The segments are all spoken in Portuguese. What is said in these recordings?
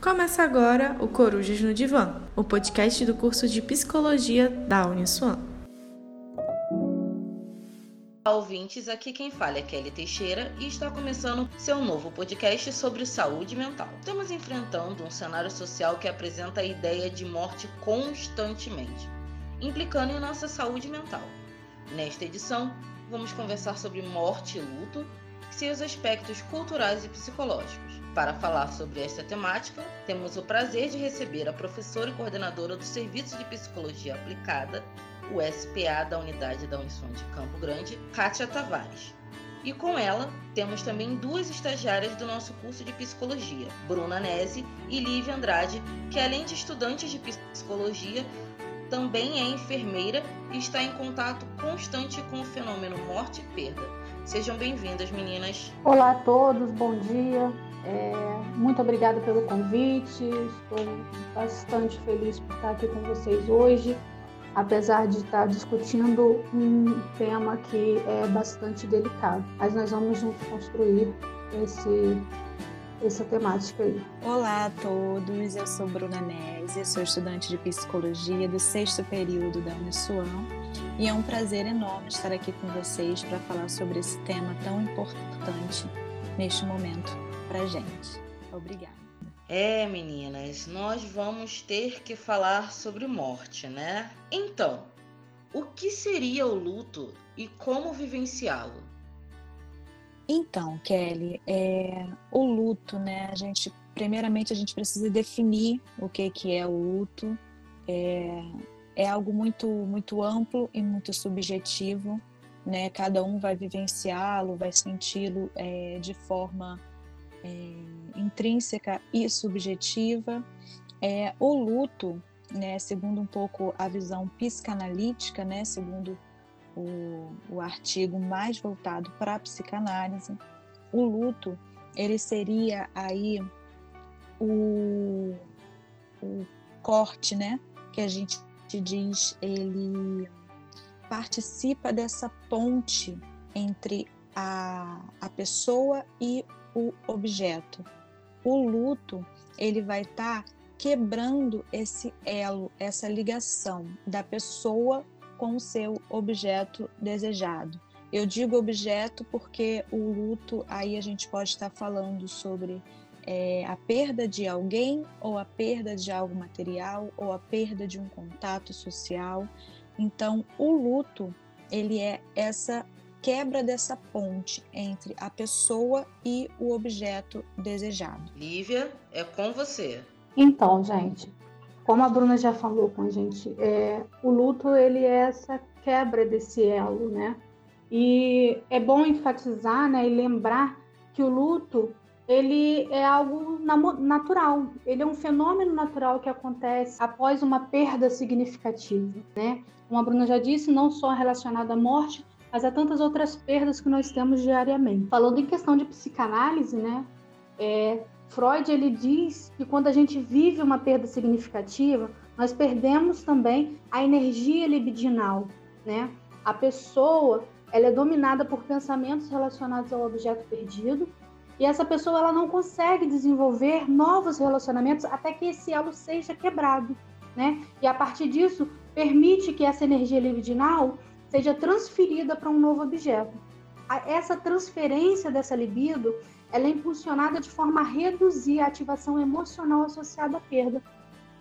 Começa agora o Corujas no Divã, o podcast do curso de Psicologia da Uniswan. Olá, ouvintes, aqui quem fala é Kelly Teixeira e está começando seu novo podcast sobre saúde mental. Estamos enfrentando um cenário social que apresenta a ideia de morte constantemente, implicando em nossa saúde mental. Nesta edição, vamos conversar sobre morte e luto seus aspectos culturais e psicológicos. Para falar sobre esta temática, temos o prazer de receber a professora e coordenadora do Serviço de Psicologia Aplicada, o SPA da Unidade da Unição de Campo Grande, Kátia Tavares. E com ela, temos também duas estagiárias do nosso curso de psicologia, Bruna Nese e Lívia Andrade, que além de estudantes de psicologia, também é enfermeira e está em contato constante com o fenômeno morte e perda. Sejam bem-vindas, meninas. Olá a todos, bom dia. É, muito obrigada pelo convite. Estou bastante feliz por estar aqui com vocês hoje, apesar de estar discutindo um tema que é bastante delicado. Mas nós vamos juntos construir esse, essa temática aí. Olá a todos, eu sou Bruna Nézia, sou estudante de psicologia do sexto período da Uniswan e é um prazer enorme estar aqui com vocês para falar sobre esse tema tão importante neste momento pra gente. Obrigada. É, meninas, nós vamos ter que falar sobre morte, né? Então, o que seria o luto e como vivenciá-lo? Então, Kelly, é, o luto, né? A gente, primeiramente, a gente precisa definir o que que é o luto. É, é algo muito, muito amplo e muito subjetivo, né? Cada um vai vivenciá-lo, vai senti-lo é, de forma é, intrínseca e subjetiva. É, o luto, né, segundo um pouco a visão psicanalítica, né, segundo o, o artigo mais voltado para a psicanálise, o luto ele seria aí o, o corte, né, que a gente diz, ele participa dessa ponte entre a, a pessoa e o objeto. O luto, ele vai estar tá quebrando esse elo, essa ligação da pessoa com o seu objeto desejado. Eu digo objeto porque o luto, aí a gente pode estar falando sobre é, a perda de alguém, ou a perda de algo material, ou a perda de um contato social. Então, o luto, ele é essa quebra dessa ponte entre a pessoa e o objeto desejado. Lívia, é com você. Então, gente, como a Bruna já falou com a gente, é, o luto ele é essa quebra desse elo, né? E é bom enfatizar, né, e lembrar que o luto ele é algo natural, ele é um fenômeno natural que acontece após uma perda significativa, né? Como a Bruna já disse, não só relacionado à morte, mas há tantas outras perdas que nós temos diariamente. Falando em questão de psicanálise, né? É, Freud ele diz que quando a gente vive uma perda significativa, nós perdemos também a energia libidinal, né? A pessoa ela é dominada por pensamentos relacionados ao objeto perdido e essa pessoa ela não consegue desenvolver novos relacionamentos até que esse elo seja quebrado, né? E a partir disso permite que essa energia libidinal seja transferida para um novo objeto. Essa transferência dessa libido ela é impulsionada de forma a reduzir a ativação emocional associada à perda.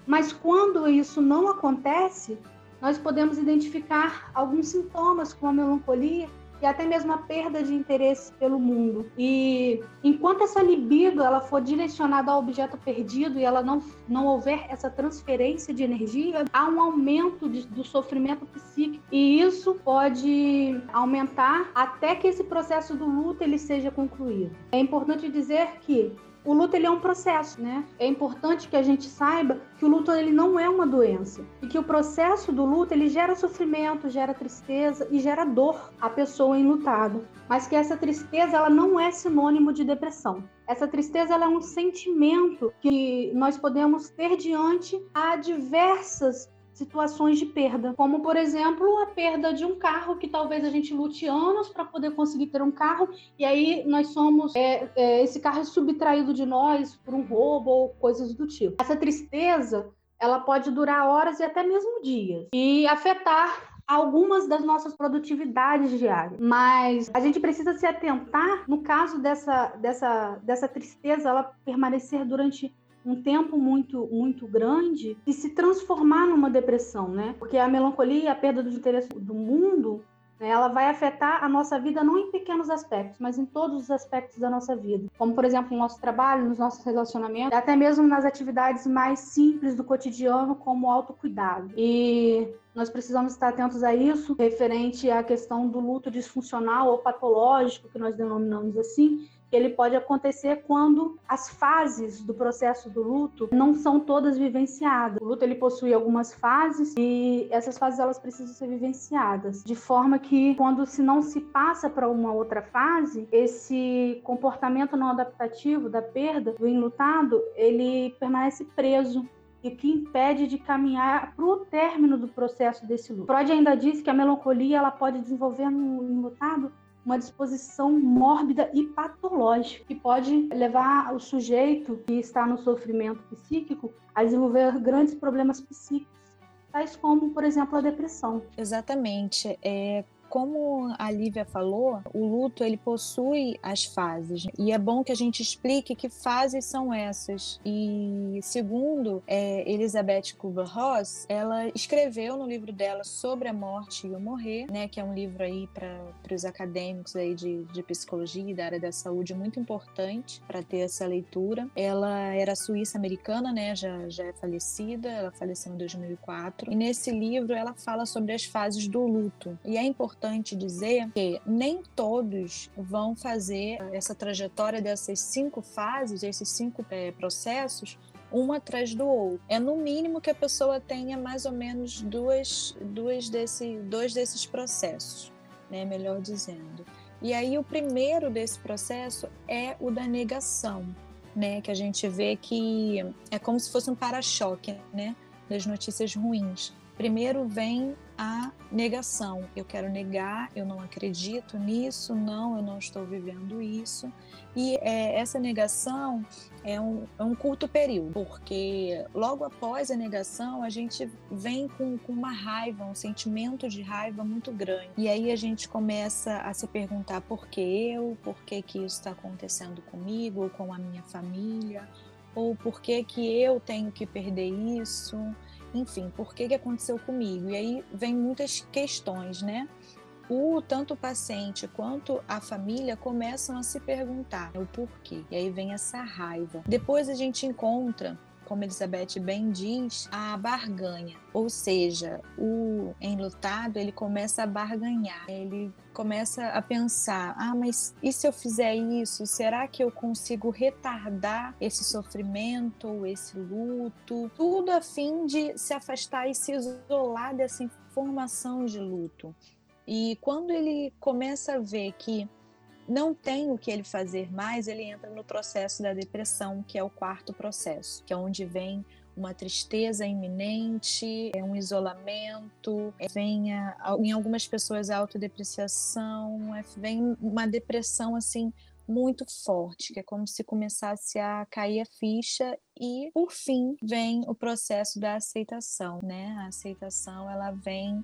Mas quando isso não acontece, nós podemos identificar alguns sintomas, como a melancolia, e até mesmo a perda de interesse pelo mundo. E enquanto essa libido ela for direcionada ao objeto perdido e ela não, não houver essa transferência de energia, há um aumento de, do sofrimento psíquico e isso pode aumentar até que esse processo do luto ele seja concluído. É importante dizer que o luto ele é um processo, né? É importante que a gente saiba que o luto ele não é uma doença e que o processo do luto ele gera sofrimento, gera tristeza e gera dor à pessoa enlutada, mas que essa tristeza ela não é sinônimo de depressão. Essa tristeza é um sentimento que nós podemos ter diante a diversas situações de perda, como por exemplo a perda de um carro que talvez a gente lute anos para poder conseguir ter um carro e aí nós somos é, é, esse carro é subtraído de nós por um roubo ou coisas do tipo. Essa tristeza ela pode durar horas e até mesmo dias e afetar algumas das nossas produtividades diárias. Mas a gente precisa se atentar, no caso dessa, dessa, dessa tristeza, ela permanecer durante um tempo muito muito grande e se transformar numa depressão, né? Porque a melancolia a perda do interesse do mundo né? Ela vai afetar a nossa vida não em pequenos aspectos, mas em todos os aspectos da nossa vida. Como, por exemplo, no nosso trabalho, nos nossos relacionamentos, até mesmo nas atividades mais simples do cotidiano, como o autocuidado. E nós precisamos estar atentos a isso, referente à questão do luto disfuncional ou patológico, que nós denominamos assim, ele pode acontecer quando as fases do processo do luto não são todas vivenciadas. O luto ele possui algumas fases e essas fases elas precisam ser vivenciadas, de forma que quando se não se passa para uma outra fase, esse comportamento não adaptativo da perda do enlutado, ele permanece preso e que impede de caminhar para o término do processo desse luto. Freud ainda diz que a melancolia ela pode desenvolver no enlutado uma disposição mórbida e patológica, que pode levar o sujeito que está no sofrimento psíquico a desenvolver grandes problemas psíquicos, tais como, por exemplo, a depressão. Exatamente. É, como a Lívia falou, o luto ele possui as fases e é bom que a gente explique que fases são essas. E segundo é, Elizabeth Kubler-Ross, ela escreveu no livro dela sobre a morte e o morrer, né, que é um livro aí para os acadêmicos aí de, de psicologia e da área da saúde muito importante para ter essa leitura. Ela era suíça-americana, né, já, já é falecida, ela faleceu em 2004 e nesse livro ela fala sobre as fases do luto e é importante importante dizer que nem todos vão fazer essa trajetória dessas cinco fases, esses cinco é, processos, um atrás do outro. É no mínimo que a pessoa tenha mais ou menos duas, duas desse, dois desses processos, né? melhor dizendo. E aí o primeiro desse processo é o da negação, né? que a gente vê que é como se fosse um para-choque né? das notícias ruins. Primeiro vem a negação. Eu quero negar, eu não acredito nisso, não, eu não estou vivendo isso. E é, essa negação é um, é um curto período, porque logo após a negação a gente vem com, com uma raiva, um sentimento de raiva muito grande. E aí a gente começa a se perguntar por que eu, por que, que isso está acontecendo comigo, com a minha família, ou por que, que eu tenho que perder isso enfim, por que, que aconteceu comigo? E aí vem muitas questões, né? O tanto o paciente quanto a família começam a se perguntar o porquê. E aí vem essa raiva. Depois a gente encontra como Elizabeth bem diz, a barganha. Ou seja, o enlutado ele começa a barganhar, ele começa a pensar: ah, mas e se eu fizer isso? Será que eu consigo retardar esse sofrimento, esse luto? Tudo a fim de se afastar e se isolar dessa informação de luto. E quando ele começa a ver que não tem o que ele fazer mais, ele entra no processo da depressão, que é o quarto processo, que é onde vem uma tristeza iminente, é um isolamento, é, vem a, em algumas pessoas a autodepreciação, é, vem uma depressão assim muito forte, que é como se começasse a cair a ficha e por fim vem o processo da aceitação, né? A aceitação ela vem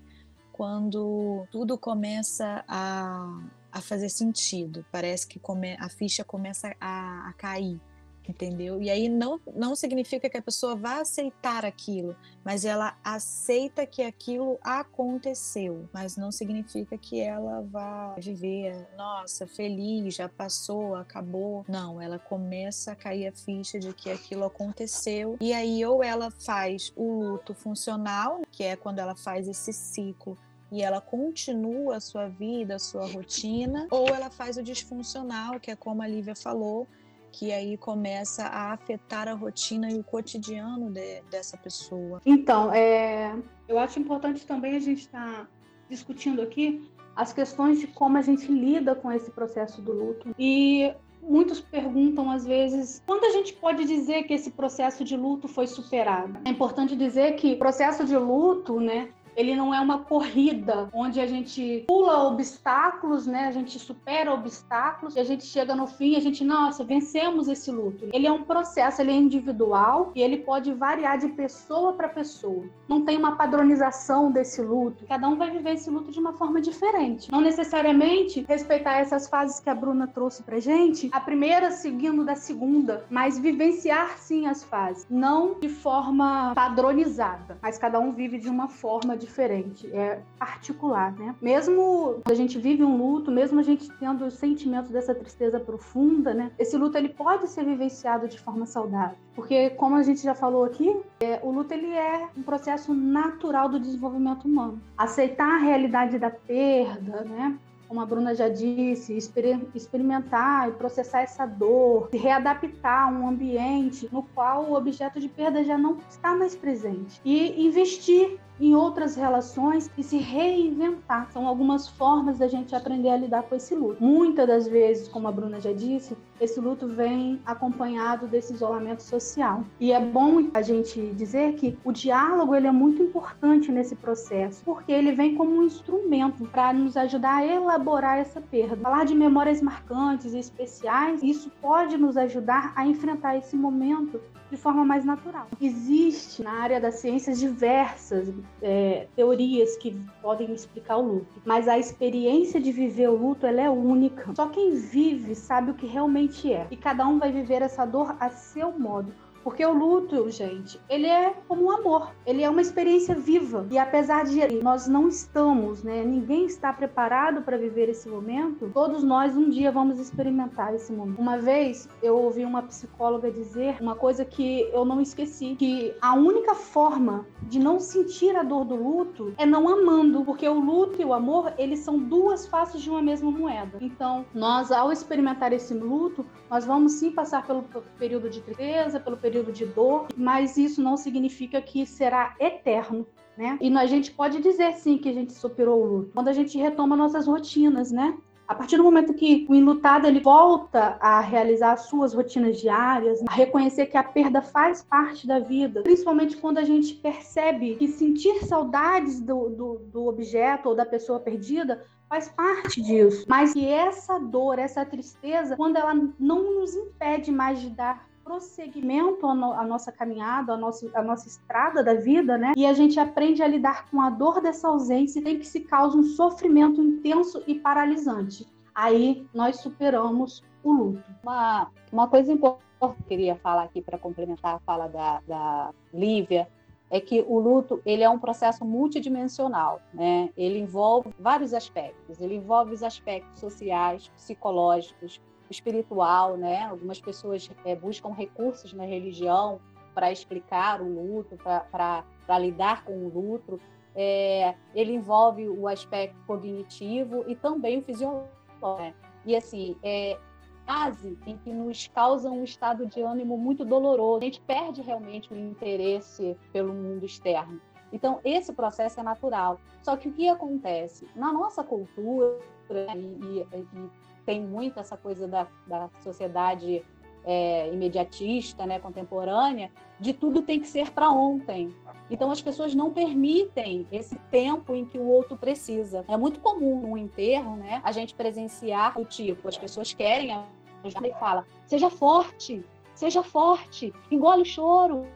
quando tudo começa a a fazer sentido. Parece que come, a ficha começa a, a cair, entendeu? E aí não, não significa que a pessoa vá aceitar aquilo, mas ela aceita que aquilo aconteceu, mas não significa que ela vá viver, nossa, feliz, já passou, acabou. Não, ela começa a cair a ficha de que aquilo aconteceu e aí ou ela faz o luto funcional, que é quando ela faz esse ciclo e ela continua a sua vida, a sua rotina, ou ela faz o disfuncional, que é como a Lívia falou, que aí começa a afetar a rotina e o cotidiano de, dessa pessoa. Então, é, eu acho importante também a gente estar tá discutindo aqui as questões de como a gente lida com esse processo do luto. E muitos perguntam às vezes quando a gente pode dizer que esse processo de luto foi superado. É importante dizer que o processo de luto, né, ele não é uma corrida onde a gente pula obstáculos, né? A gente supera obstáculos e a gente chega no fim a gente, nossa, vencemos esse luto. Ele é um processo, ele é individual e ele pode variar de pessoa para pessoa. Não tem uma padronização desse luto. Cada um vai viver esse luto de uma forma diferente. Não necessariamente respeitar essas fases que a Bruna trouxe pra gente, a primeira seguindo da segunda, mas vivenciar sim as fases, não de forma padronizada, mas cada um vive de uma forma diferente, é particular, né? Mesmo a gente vive um luto, mesmo a gente tendo o sentimento dessa tristeza profunda, né? Esse luto ele pode ser vivenciado de forma saudável, porque como a gente já falou aqui, é, o luto ele é um processo natural do desenvolvimento humano. Aceitar a realidade da perda, né? como a Bruna já disse, experimentar e processar essa dor, se readaptar a um ambiente no qual o objeto de perda já não está mais presente e investir em outras relações e se reinventar. São algumas formas da gente aprender a lidar com esse luto. Muitas das vezes, como a Bruna já disse, esse luto vem acompanhado desse isolamento social. E é bom a gente dizer que o diálogo ele é muito importante nesse processo, porque ele vem como um instrumento para nos ajudar a elaborar essa perda. Falar de memórias marcantes e especiais, isso pode nos ajudar a enfrentar esse momento de forma mais natural. Existe na área das ciências diversas é, teorias que podem explicar o luto, mas a experiência de viver o luto ela é única. Só quem vive sabe o que realmente é, e cada um vai viver essa dor a seu modo. Porque o luto, gente, ele é como um amor. Ele é uma experiência viva. E apesar de nós não estamos, né, ninguém está preparado para viver esse momento, todos nós um dia vamos experimentar esse momento. Uma vez eu ouvi uma psicóloga dizer uma coisa que eu não esqueci, que a única forma de não sentir a dor do luto é não amando, porque o luto e o amor, eles são duas faces de uma mesma moeda. Então, nós ao experimentar esse luto, nós vamos sim passar pelo período de tristeza, pelo período de dor, mas isso não significa que será eterno. Né? E a gente pode dizer sim que a gente superou o luto quando a gente retoma nossas rotinas, né? A partir do momento que o enlutado ele volta a realizar as suas rotinas diárias, a reconhecer que a perda faz parte da vida, principalmente quando a gente percebe que sentir saudades do, do, do objeto ou da pessoa perdida faz parte disso, mas que essa dor, essa tristeza, quando ela não nos impede mais de dar prosseguimento à, no, à nossa caminhada, à nossa, à nossa estrada da vida, né? E a gente aprende a lidar com a dor dessa ausência sem que se cause um sofrimento intenso e paralisante. Aí nós superamos o luto. Uma, uma coisa importante que eu queria falar aqui para complementar a fala da, da Lívia é que o luto ele é um processo multidimensional, né? Ele envolve vários aspectos. Ele envolve os aspectos sociais, psicológicos, espiritual, né? Algumas pessoas é, buscam recursos na religião para explicar o luto, para lidar com o luto. É, ele envolve o aspecto cognitivo e também o fisiológico. Né? E assim, é fase em que nos causa um estado de ânimo muito doloroso. A gente perde realmente o interesse pelo mundo externo. Então, esse processo é natural. Só que o que acontece? Na nossa cultura, e, e, e tem muito essa coisa da, da sociedade é, imediatista, né, contemporânea, de tudo tem que ser para ontem. Então as pessoas não permitem esse tempo em que o outro precisa. É muito comum no enterro, né, a gente presenciar o tipo, as pessoas querem ajudar e fala: "Seja forte, seja forte, engole o choro".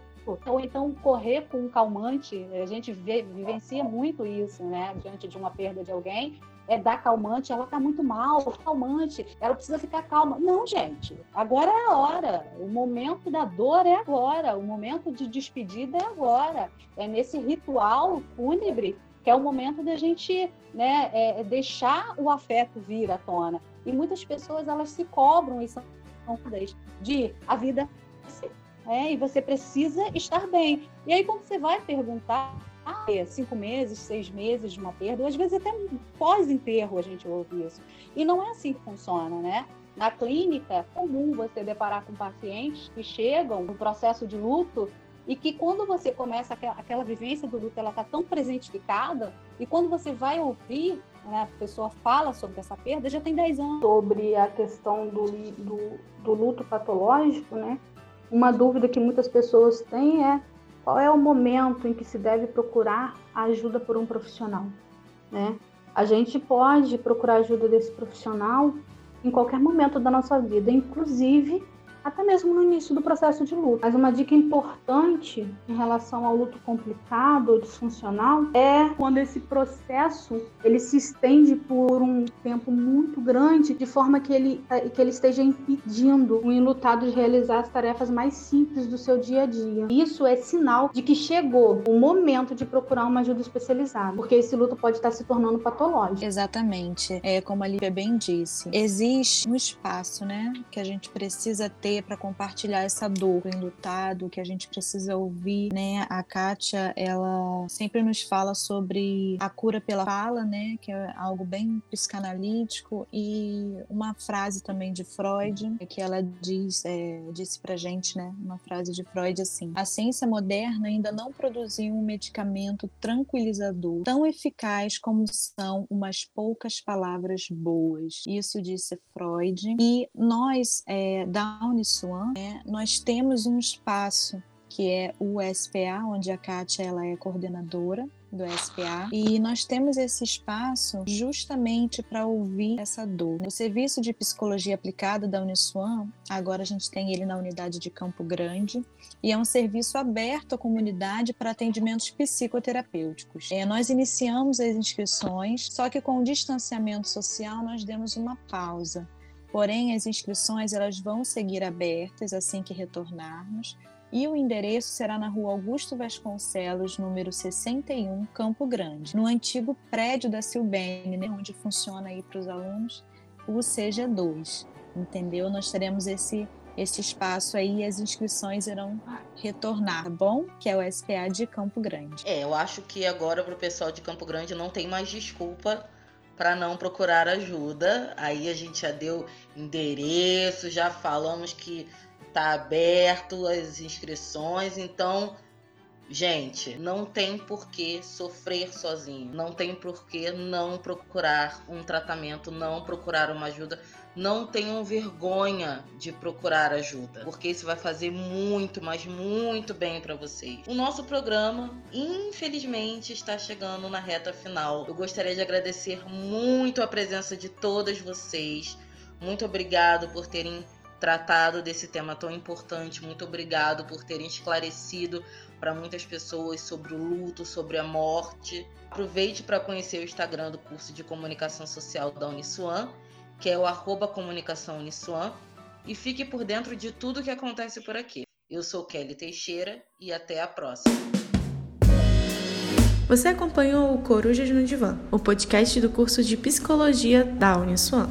Ou então correr com um calmante, a gente vê, vivencia muito isso, né, diante de uma perda de alguém, é dar calmante, ela tá muito mal, calmante, ela precisa ficar calma. Não, gente, agora é a hora. O momento da dor é agora, o momento de despedida é agora. É nesse ritual fúnebre que é o momento da gente né, é, é deixar o afeto vir à tona. E muitas pessoas elas se cobram e são de a vida é, e você precisa estar bem. E aí, quando você vai perguntar ah, cinco meses, seis meses de uma perda, às vezes até pós-enterro a gente ouve isso. E não é assim que funciona, né? Na clínica, é comum você deparar com pacientes que chegam no processo de luto e que quando você começa aquela, aquela vivência do luto, ela está tão presentificada, e quando você vai ouvir né, a pessoa fala sobre essa perda, já tem 10 anos. Sobre a questão do, do, do luto patológico, né? Uma dúvida que muitas pessoas têm é qual é o momento em que se deve procurar ajuda por um profissional, né? A gente pode procurar ajuda desse profissional em qualquer momento da nossa vida, inclusive até mesmo no início do processo de luto. Mas uma dica importante em relação ao luto complicado ou disfuncional é quando esse processo ele se estende por um tempo muito grande, de forma que ele, eh, que ele esteja impedindo o enlutado de realizar as tarefas mais simples do seu dia a dia. Isso é sinal de que chegou o momento de procurar uma ajuda especializada, porque esse luto pode estar se tornando patológico. Exatamente. É como a Lívia bem disse, existe um espaço, né, que a gente precisa ter para compartilhar essa dor enlutado que a gente precisa ouvir, né? A Kátia, ela sempre nos fala sobre a cura pela fala, né? Que é algo bem psicanalítico e uma frase também de Freud que ela diz, é, disse pra gente, né? Uma frase de Freud assim: a ciência moderna ainda não produziu um medicamento tranquilizador tão eficaz como são umas poucas palavras boas. Isso disse Freud e nós é, da Uniswan, né, nós temos um espaço que é o SPA, onde a Kátia ela é coordenadora do SPA, e nós temos esse espaço justamente para ouvir essa dor. O serviço de psicologia aplicada da Uniswan, agora a gente tem ele na unidade de Campo Grande, e é um serviço aberto à comunidade para atendimentos psicoterapêuticos. É, nós iniciamos as inscrições, só que com o distanciamento social nós demos uma pausa Porém, as inscrições elas vão seguir abertas assim que retornarmos e o endereço será na rua Augusto Vasconcelos, número 61, Campo Grande, no antigo prédio da Silbene, né, onde funciona aí para os alunos o CG2. Entendeu? Nós teremos esse esse espaço aí as inscrições irão retornar, tá bom? Que é o SPA de Campo Grande. É, eu acho que agora para o pessoal de Campo Grande não tem mais desculpa para não procurar ajuda. Aí a gente já deu endereço, já falamos que tá aberto as inscrições, então Gente, não tem por que sofrer sozinho, não tem por que não procurar um tratamento, não procurar uma ajuda, não tenham vergonha de procurar ajuda, porque isso vai fazer muito, mas muito bem para vocês. O nosso programa, infelizmente, está chegando na reta final. Eu gostaria de agradecer muito a presença de todas vocês. Muito obrigado por terem tratado desse tema tão importante. Muito obrigado por terem esclarecido para muitas pessoas sobre o luto, sobre a morte. Aproveite para conhecer o Instagram do curso de comunicação social da Uniswan, que é o arroba comunicação Uniswan, e fique por dentro de tudo que acontece por aqui. Eu sou Kelly Teixeira e até a próxima. Você acompanhou o Corujas no Divã, o podcast do curso de Psicologia da Uniswan.